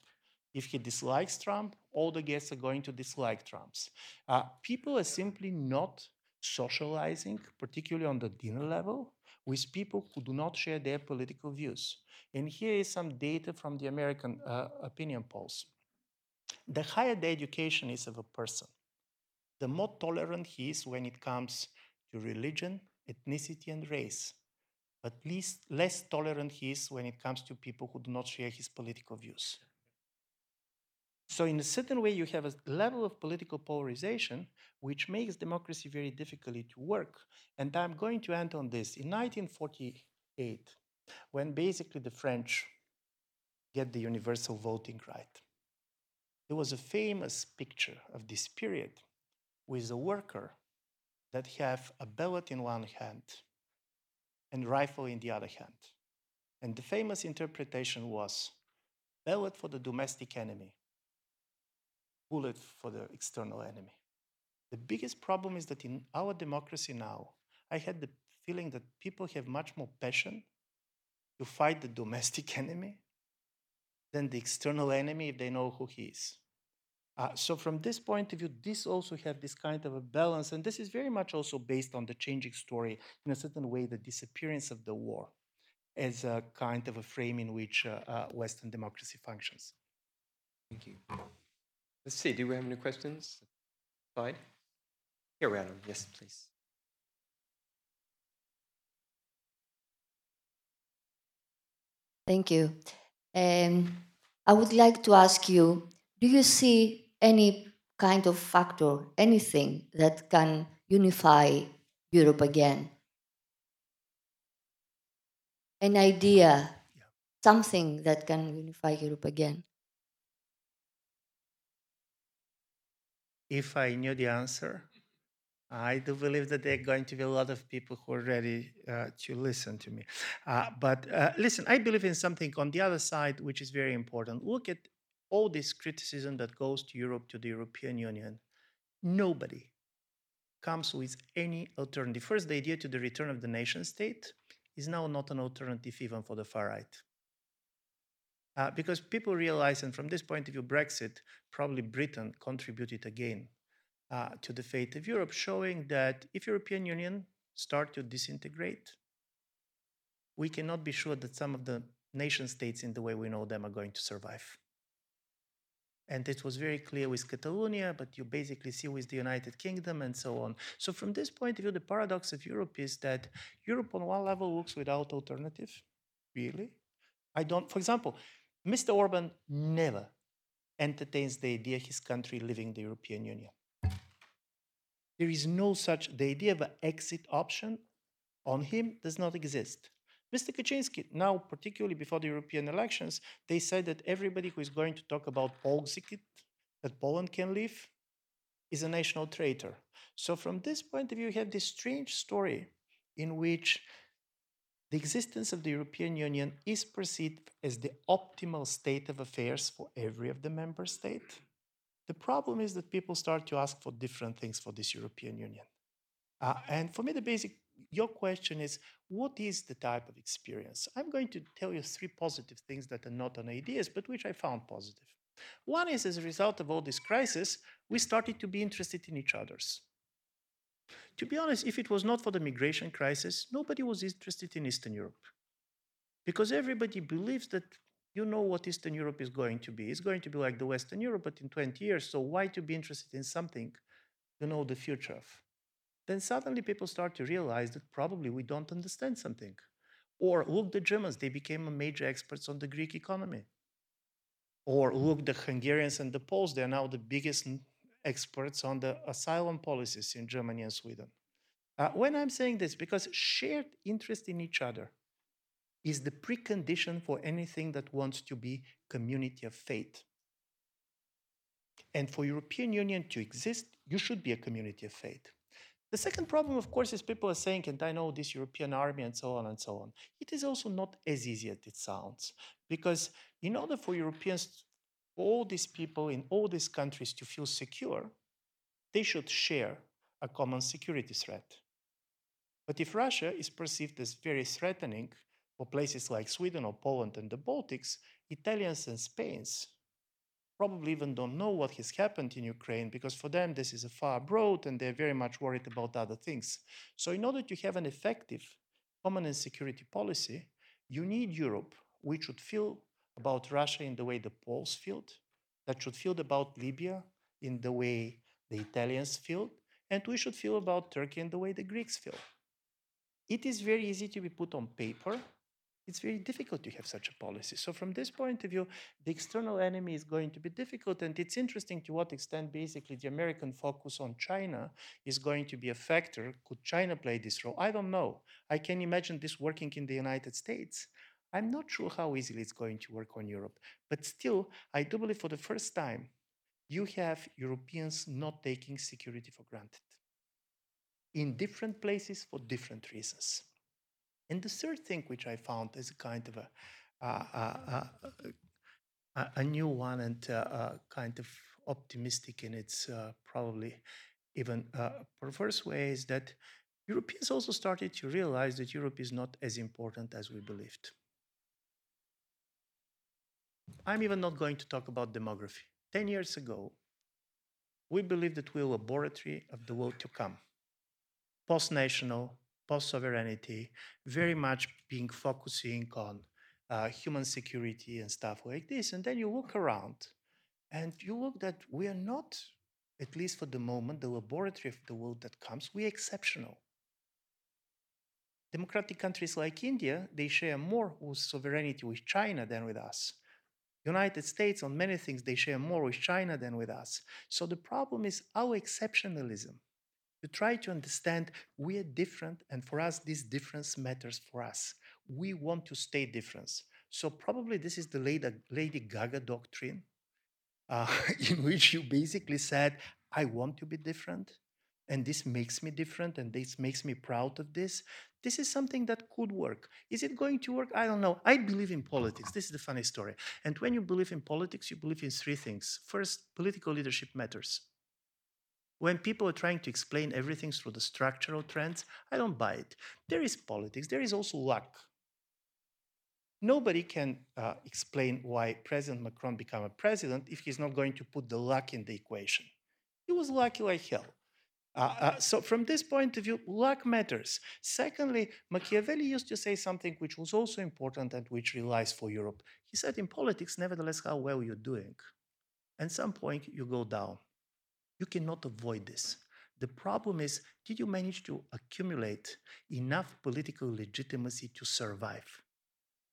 If he dislikes Trump, all the guests are going to dislike Trumps. Uh, people are simply not socializing, particularly on the dinner level, with people who do not share their political views. And here is some data from the American uh, opinion polls. the higher the education is of a person, the more tolerant he is when it comes to religion, ethnicity, and race, but least, less tolerant he is when it comes to people who do not share his political views. So, in a certain way, you have a level of political polarization which makes democracy very difficult to work. And I'm going to end on this. In 1948, when basically the French get the universal voting right, there was a famous picture of this period with a worker that have a ballot in one hand and rifle in the other hand. And the famous interpretation was ballot for the domestic enemy, bullet for the external enemy. The biggest problem is that in our democracy now, I had the feeling that people have much more passion to fight the domestic enemy than the external enemy if they know who he is. Uh, so from this point of view, this also have this kind of a balance, and this is very much also based on the changing story in a certain way, the disappearance of the war as a kind of a frame in which uh, uh, Western democracy functions. Thank you. Let's see, do we have any questions? Slide. Here we are. Yes, please. Thank you. Um, I would like to ask you do you see any kind of factor, anything that can unify Europe again? An idea, Yeah. something that can unify Europe again? If I knew the answer, I do believe that there are going to be a lot of people who are ready uh, to listen to me. Uh, but uh, listen, I believe in something on the other side, which is very important. Look at all this criticism that goes to Europe, to the European Union. Nobody comes with any alternative. First, the idea to the return of the nation state is now not an alternative even for the far right. Uh, because people realize, and from this point of view, Brexit, probably Britain contributed again uh, to the fate of Europe, showing that if European Union start to disintegrate, we cannot be sure that some of the nation states in the way we know them are going to survive. And it was very clear with Catalonia, but you basically see with the United Kingdom and so on. So, from this point of view, the paradox of Europe is that Europe, on one level, looks without alternative, really. I don't, for example, Mr. Orban never entertains the idea his country leaving the European Union. There is no such, the idea of an exit option on him does not exist. Mr. Kaczynski, now particularly before the European elections, they said that everybody who is going to talk about Polexit, that Poland can leave, is a national traitor. So from this point of view, you have this strange story in which the existence of the European Union is perceived as the optimal state of affairs for every of the member states. The problem is that people start to ask for different things for this European Union. Uh, and for me, the basic, your question is, what is the type of experience? I'm going to tell you three positive things that are not on ideas, but which I found positive. One is as a result of all this crisis, we started to be interested in each other's. To be honest, if it was not for the migration crisis, nobody was interested in Eastern Europe. Because everybody believes that you know what Eastern Europe is going to be. It's going to be like the Western Europe, but in 20 years. So why to be interested in something you know the future of? Then suddenly people start to realize that probably we don't understand something. Or look, the Germans, they became major experts on the Greek economy. Or look, the Hungarians and the Poles, they're now the biggest experts on the asylum policies in Germany and Sweden. Uh, when I'm saying this, because shared interest in each other is the precondition for anything that wants to be community of faith. And for European Union to exist, you should be a community of faith. The second problem, of course, is people are saying, and I know this European army and so on and so on. It is also not as easy as it sounds, because in order for Europeans, all these people in all these countries to feel secure, they should share a common security threat. But if Russia is perceived as very threatening for places like Sweden or Poland and the Baltics, Italians and Spains probably even don't know what has happened in Ukraine because for them this is a far abroad and they're very much worried about other things. So, in order to have an effective common and security policy, you need Europe, which would feel about Russia in the way the Poles feel, that should feel about Libya in the way the Italians feel, and we should feel about Turkey in the way the Greeks feel. It is very easy to be put on paper. It's very difficult to have such a policy. So, from this point of view, the external enemy is going to be difficult. And it's interesting to what extent, basically, the American focus on China is going to be a factor. Could China play this role? I don't know. I can imagine this working in the United States. I'm not sure how easily it's going to work on Europe. But still, I do believe for the first time, you have Europeans not taking security for granted in different places for different reasons. And the third thing, which I found is kind of a, uh, uh, a new one and uh, kind of optimistic in its probably even perverse way, is that Europeans also started to realize that Europe is not as important as we believed. I'm even not going to talk about demography. 10 years ago, we believed that we were a laboratory of the world to come. Post national, post sovereignty, very much being focusing on uh, human security and stuff like this. And then you look around and you look that we are not, at least for the moment, the laboratory of the world that comes, we're exceptional. Democratic countries like India, they share more with sovereignty with China than with us. United States, on many things, they share more with China than with us. So the problem is our exceptionalism. To try to understand we are different, and for us, this difference matters for us. We want to stay different. So probably this is the Lady, Lady Gaga doctrine, uh, in which you basically said, I want to be different, and this makes me different, and this makes me proud of this. This is something that could work. Is it going to work? I don't know. I believe in politics. This is the funny story. And when you believe in politics, you believe in three things. First, political leadership matters. When people are trying to explain everything through the structural trends, I don't buy it. There is politics, there is also luck. Nobody can uh, explain why President Macron became a president if he's not going to put the luck in the equation. He was lucky like hell. Uh, uh, so from this point of view, luck matters. Secondly, Machiavelli used to say something which was also important and which relies for Europe. He said, in politics, nevertheless, how well you're doing. At some point, you go down. You cannot avoid this. The problem is, did you manage to accumulate enough political legitimacy to survive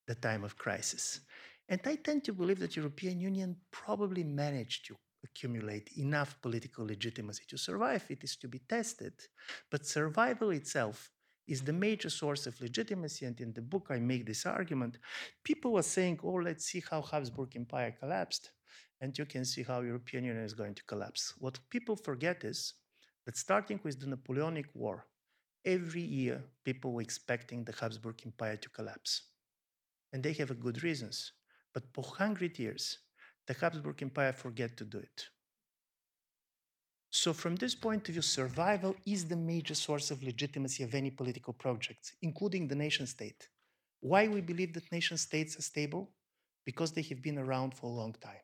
the time of crisis? And I tend to believe that European Union probably managed to accumulate enough political legitimacy to survive. It is to be tested. But survival itself is the major source of legitimacy. And in the book, I make this argument. People were saying, oh, let's see how Habsburg Empire collapsed. And you can see how European Union is going to collapse. What people forget is that starting with the Napoleonic War, every year people were expecting the Habsburg Empire to collapse. And they have good reasons. But for 100 years, the Habsburg Empire forget to do it. So from this point of view, survival is the major source of legitimacy of any political project, including the nation state. Why we believe that nation states are stable? Because they have been around for a long time.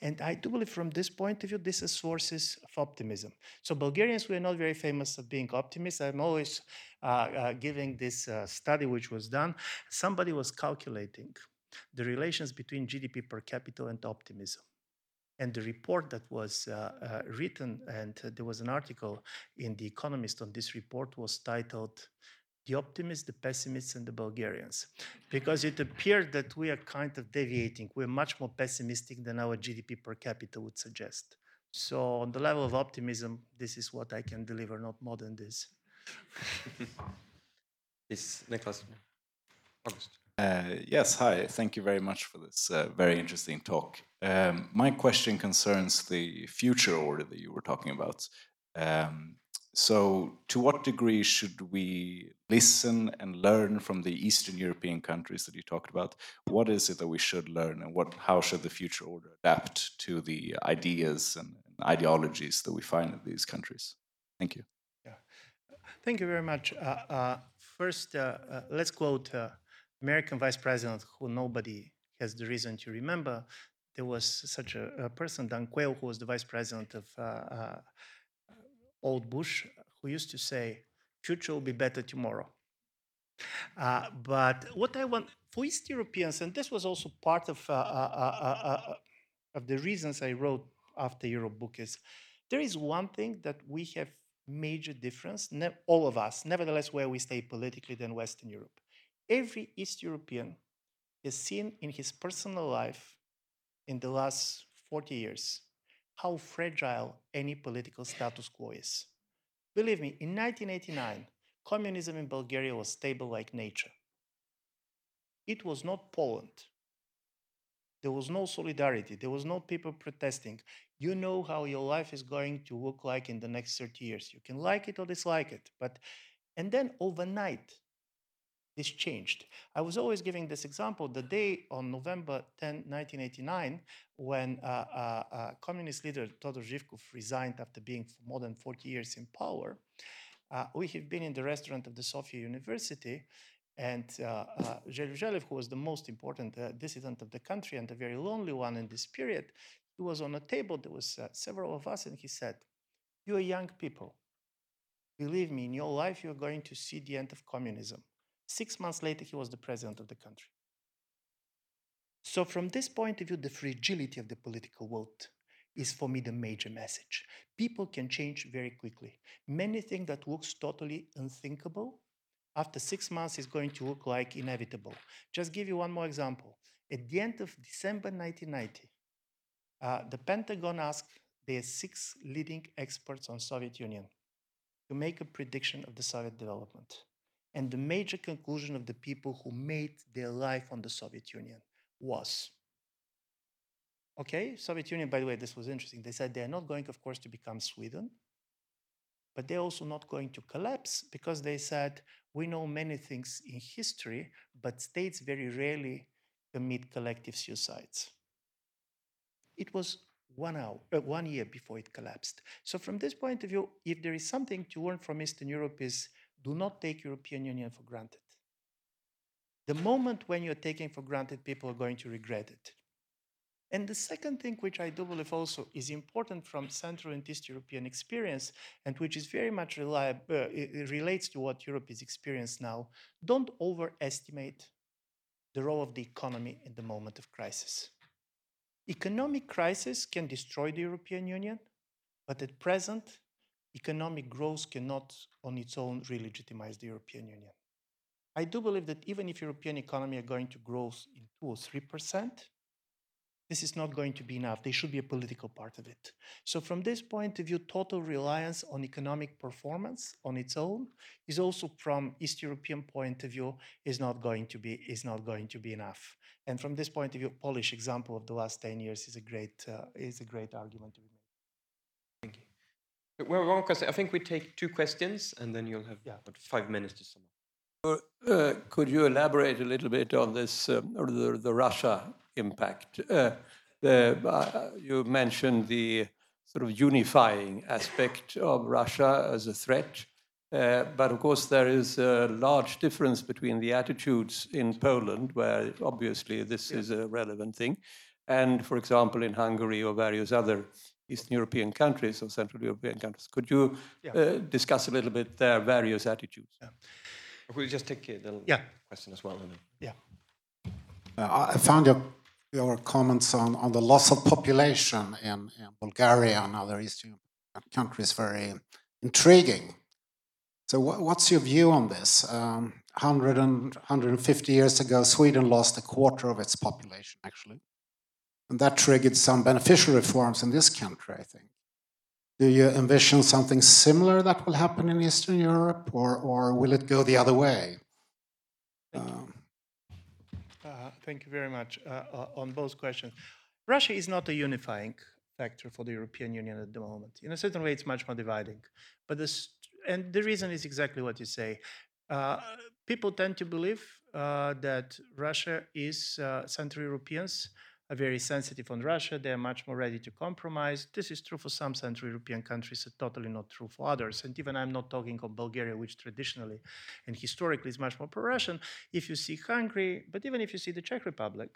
And I do believe from this point of view, this is sources of optimism. So Bulgarians, we are not very famous at being optimists. I'm always uh, uh, giving this uh, study which was done. Somebody was calculating the relations between GDP per capita and optimism. And the report that was uh, uh, written, and uh, there was an article in The Economist on this report, was titled the optimists, the pessimists, and the Bulgarians. Because it appeared that we are kind of deviating. We're much more pessimistic than our GDP per capita would suggest. So, on the level of optimism, this is what I can deliver, not more than this. yes, Nicholas. August. Uh, yes, hi. Thank you very much for this uh, very interesting talk. Um, my question concerns the future order that you were talking about. Um, so, to what degree should we listen and learn from the Eastern European countries that you talked about? What is it that we should learn, and what, how should the future order adapt to the ideas and, ideologies that we find in these countries? Thank you. Yeah, thank you very much. Uh, uh first, uh, uh, let's quote American vice president who nobody has the reason to remember. There was such a, a person, Dan Quayle, who was the vice president of uh, uh, old Bush, who used to say, future will be better tomorrow. Uh, but what I want for East Europeans, and this was also part of uh, uh, uh, of the reasons I wrote after Europe book is there is one thing that we have major difference, all of us, nevertheless, where we stay politically than Western Europe. Every East European has seen in his personal life in the last 40 years how fragile any political status quo is. Believe me, in 1989, communism in Bulgaria was stable like nature. It was not Poland. There was no solidarity. There was no people protesting. You know how your life is going to look like in the next 30 years. You can like it or dislike it. But and then overnight, this changed. I was always giving this example the day on November 10, 1989, when uh, uh, uh, communist leader Todor Zhivkov resigned after being for more than 40 years in power. Uh, we have been in the restaurant of the Sofia University, and uh, uh, who was the most important uh, dissident of the country and a very lonely one in this period, he was on a table. There was several of us, and he said, "You are young people. Believe me, in your life, you are going to see the end of communism." Six months later, he was the president of the country. So, from this point of view, the fragility of the political world is for me the major message. People can change very quickly. Many things that looks totally unthinkable, after six months is going to look like inevitable. Just give you one more example. At the end of December 1990, uh, the Pentagon asked their six leading experts on Soviet Union to make a prediction of the Soviet development. And the major conclusion of the people who made their life on the Soviet Union was okay, Soviet Union, by the way, this was interesting. They said they're not going, of course, to become Sweden, but they're also not going to collapse because they said we know many things in history, but states very rarely commit collective suicides. It was one hour, uh, one year before it collapsed. So from this point of view, if there is something to learn from Eastern Europe is do not take European Union for granted. The moment when you're taking for granted, people are going to regret it. And the second thing, which I do believe also is important from Central and East European experience, and which is very much reliable, uh, relates to what Europe is experiencing now, don't overestimate the role of the economy in the moment of crisis. Economic crisis can destroy the European Union, but at present, economic growth cannot on its own re-legitimize the European Union. I do believe that even if European economy are going to grow in two or three percent, this is not going to be enough. There should be a political part of it. So, from this point of view, total reliance on economic performance on its own is also, from East European point of view, is not going to be is not going to be enough. And from this point of view, Polish example of the last ten years is a great uh, is a great argument to be made. Thank you. Well, one question. I think we take two questions, and then you'll have Yeah. about five minutes to sum up. Uh, could you elaborate a little bit on this, um, the, the Russia impact? Uh, the, uh, you mentioned the sort of unifying aspect of Russia as a threat, uh, but of course there is a large difference between the attitudes in Poland, where obviously this is a relevant thing, and for example in Hungary or various other Eastern European countries or Central European countries. Could you Yeah. uh, discuss a little bit their various attitudes? Yeah. We'll just take the Yeah. question as well. Yeah. Uh, I found your, your comments on, on the loss of population in, in Bulgaria and other Eastern countries very intriguing. So, wha- what's your view on this? Um, 100 and 150 years ago, Sweden lost a quarter of its population, actually. And that triggered some beneficial reforms in this country, I think. Do you envision something similar that will happen in Eastern Europe, or, or will it go the other way? Um, Uh, Thank you very much uh, uh, on both questions. Russia is not a unifying factor for the European Union at the moment. In a certain way, it's much more dividing. But this, and the reason is exactly what you say. Uh, people tend to believe uh, that Russia is uh, Central Europeans are very sensitive on Russia. They are much more ready to compromise. This is true for some Central European countries, totally not true for others. And even I'm not talking of Bulgaria, which traditionally and historically is much more pro-Russian. If you see Hungary, but even if you see the Czech Republic,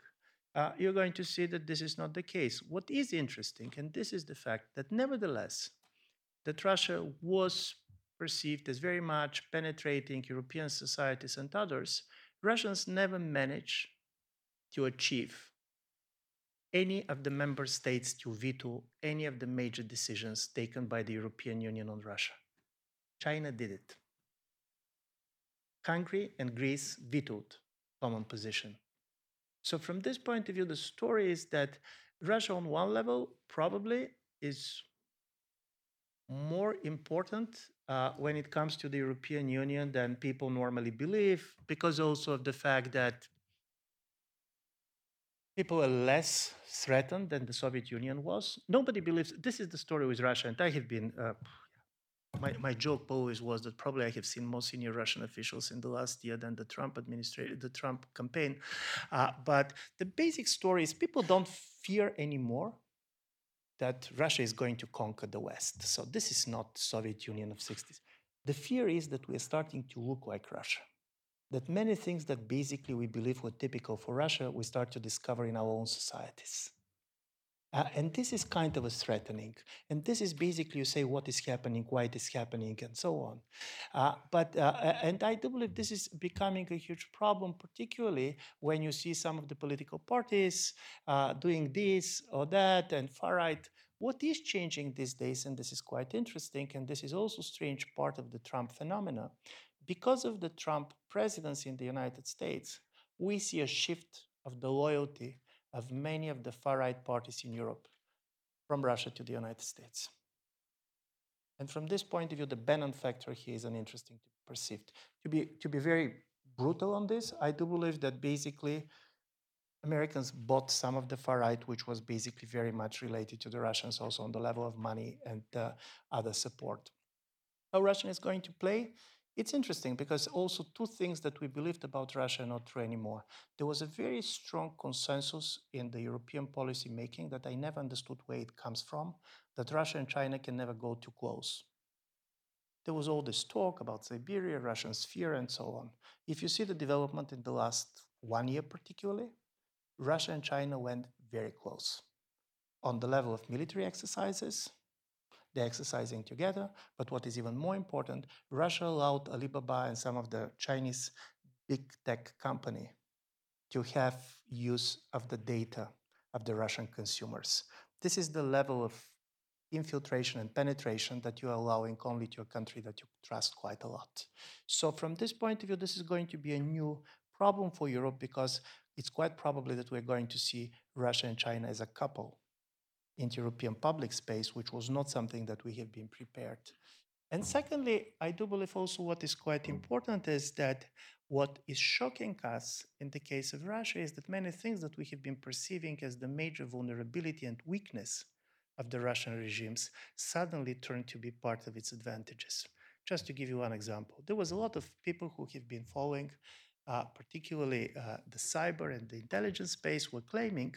uh, you're going to see that this is not the case. What is interesting, and this is the fact that nevertheless, that Russia was perceived as very much penetrating European societies and others, Russians never managed to achieve any of the member states to veto any of the major decisions taken by the European Union on Russia. China did it. Hungary and Greece vetoed common position. So from this point of view, the story is that Russia on one level probably is more important uh, when it comes to the European Union than people normally believe, because also of the fact that people are less threatened than the Soviet Union was. Nobody believes this is the story with Russia, and I have been. Uh, my, my joke always was that probably I have seen more senior Russian officials in the last year than the Trump administration, the Trump campaign. Uh, but the basic story is people don't fear anymore that Russia is going to conquer the West. So this is not the Soviet Union of 60s. The fear is that we are starting to look like Russia. That many things that basically we believe were typical for Russia, we start to discover in our own societies. Uh, and this is kind of a threatening. And this is basically you say what is happening, why it is happening, and so on. Uh, but uh, and I do believe this is becoming a huge problem, particularly when you see some of the political parties uh, doing this or that and far right. What is changing these days, and this is quite interesting, and this is also strange part of the Trump phenomena, because of the Trump presidency in the United States, we see a shift of the loyalty of many of the far right parties in Europe from Russia to the United States. And from this point of view, the Bannon factor here is an interesting to be perceived. To be, to be very brutal on this, I do believe that basically Americans bought some of the far right, which was basically very much related to the Russians also on the level of money and uh, other support. How Russia is going to play? It's interesting because also two things that we believed about Russia are not true anymore. There was a very strong consensus in the European policy making that I never understood where it comes from, that Russia and China can never go too close. There was all this talk about Siberia, Russian sphere, and so on. If you see the development in the last one year, particularly, Russia and China went very close on the level of military exercises, they're exercising together. But what is even more important, Russia allowed Alibaba and some of the Chinese big tech company to have use of the data of the Russian consumers. This is the level of infiltration and penetration that you are allowing only to a country that you trust quite a lot. So from this point of view, this is going to be a new problem for Europe because it's quite probably that we're going to see Russia and China as a couple into European public space, which was not something that we have been prepared. And secondly, I do believe also what is quite important is that what is shocking us in the case of Russia is that many things that we have been perceiving as the major vulnerability and weakness of the Russian regimes suddenly turn to be part of its advantages. Just to give you one example, there was a lot of people who have been following, uh, particularly uh, the cyber and the intelligence space, were claiming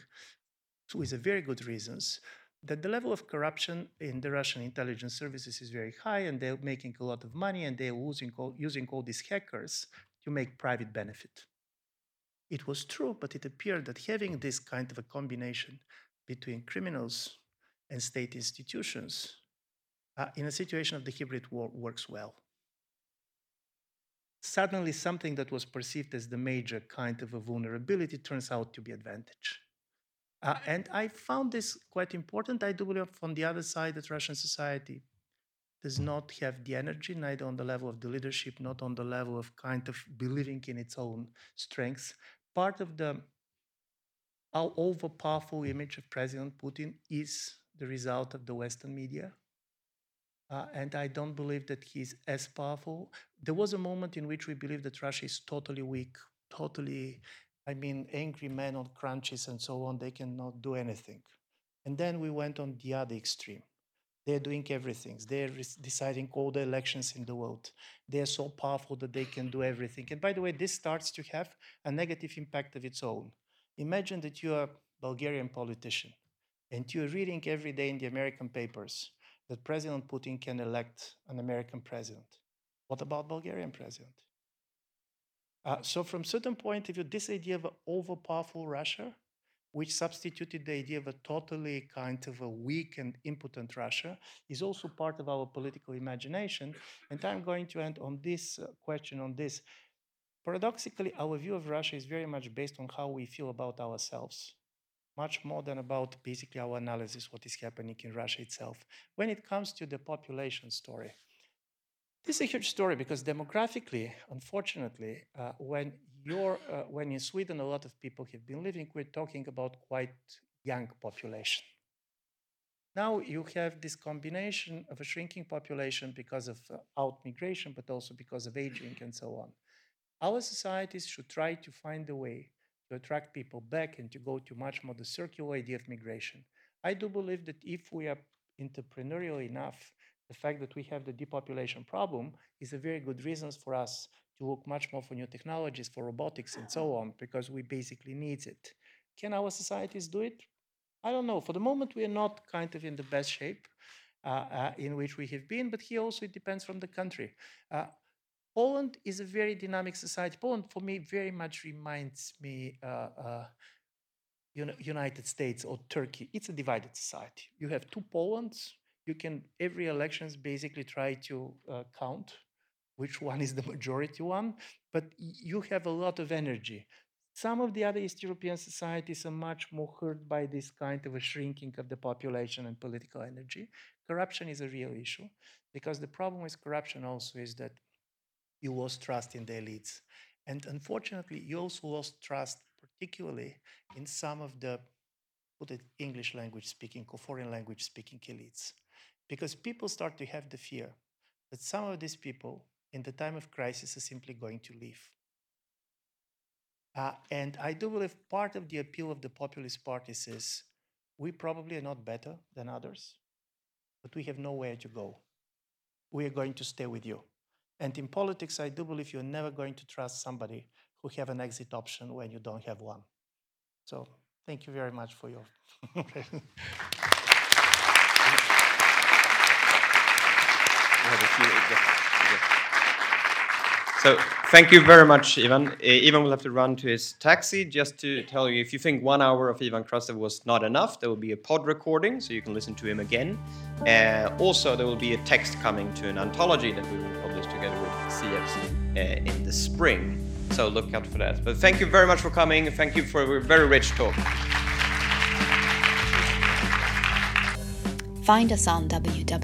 with very good reasons, that the level of corruption in the Russian intelligence services is very high and they're making a lot of money and they're using all, using all these hackers to make private benefit. It was true, but it appeared that having this kind of a combination between criminals and state institutions uh, in a situation of the hybrid war works well. Suddenly, something that was perceived as the major kind of a vulnerability turns out to be advantage. Uh, and I found this quite important. I do believe on the other side that Russian society does not have the energy, neither on the level of the leadership, not on the level of kind of believing in its own strengths. Part of the over powerful image of President Putin is the result of the Western media. Uh, and I don't believe that he's as powerful. There was a moment in which we believed that Russia is totally weak, totally I mean, angry men on crunches and so on, they cannot do anything. And then we went on the other extreme. They're doing everything. They're deciding all the elections in the world. They're so powerful that they can do everything. And by the way, this starts to have a negative impact of its own. Imagine that you're a Bulgarian politician and you're reading every day in the American papers that President Putin can elect an American president. What about Bulgarian president? Uh, so from certain point of view, this idea of an overpowerful Russia, which substituted the idea of a totally kind of a weak and impotent Russia, is also part of our political imagination. And I'm going to end on this uh, question on this. Paradoxically, our view of Russia is very much based on how we feel about ourselves. much more than about basically our analysis, what is happening in Russia itself. When it comes to the population story, this is a huge story because demographically, unfortunately, uh, when you're uh, when in Sweden a lot of people have been living, we're talking about quite young population. Now you have this combination of a shrinking population because of uh, out migration, but also because of aging and so on. Our societies should try to find a way to attract people back and to go to much more the circular idea of migration. I do believe that if we are entrepreneurial enough the fact that we have the depopulation problem is a very good reason for us to look much more for new technologies, for robotics and so on, because we basically need it. Can our societies do it? I don't know. For the moment, we are not kind of in the best shape uh, uh, in which we have been, but here also it depends from the country. Uh, Poland is a very dynamic society. Poland, for me, very much reminds me uh, uh, United States or Turkey. It's a divided society. You have two Polands, you can every elections basically try to uh, count which one is the majority one, but you have a lot of energy. Some of the other East European societies are much more hurt by this kind of a shrinking of the population and political energy. Corruption is a real issue because the problem with corruption also is that you lost trust in the elites. And unfortunately, you also lost trust, particularly in some of the, put it English language speaking or foreign language speaking elites because people start to have the fear that some of these people in the time of crisis are simply going to leave. Uh, and I do believe part of the appeal of the populist parties is we probably are not better than others, but we have nowhere to go. We are going to stay with you. And in politics, I do believe you're never going to trust somebody who have an exit option when you don't have one. So thank you very much for your So thank you very much, Ivan. Ivan will have to run to his taxi. Just to tell you, if you think one hour of Ivan Krastev was not enough, there will be a pod recording, so you can listen to him again. Uh, also, there will be a text coming to an anthology that we will publish together with CFC uh, in the spring. So look out for that. But thank you very much for coming. Thank you for a very rich talk. Find us on www.ui.se.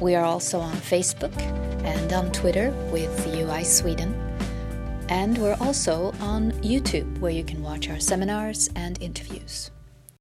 We are also on Facebook and on Twitter with UI Sweden. And we're also on YouTube, where you can watch our seminars and interviews.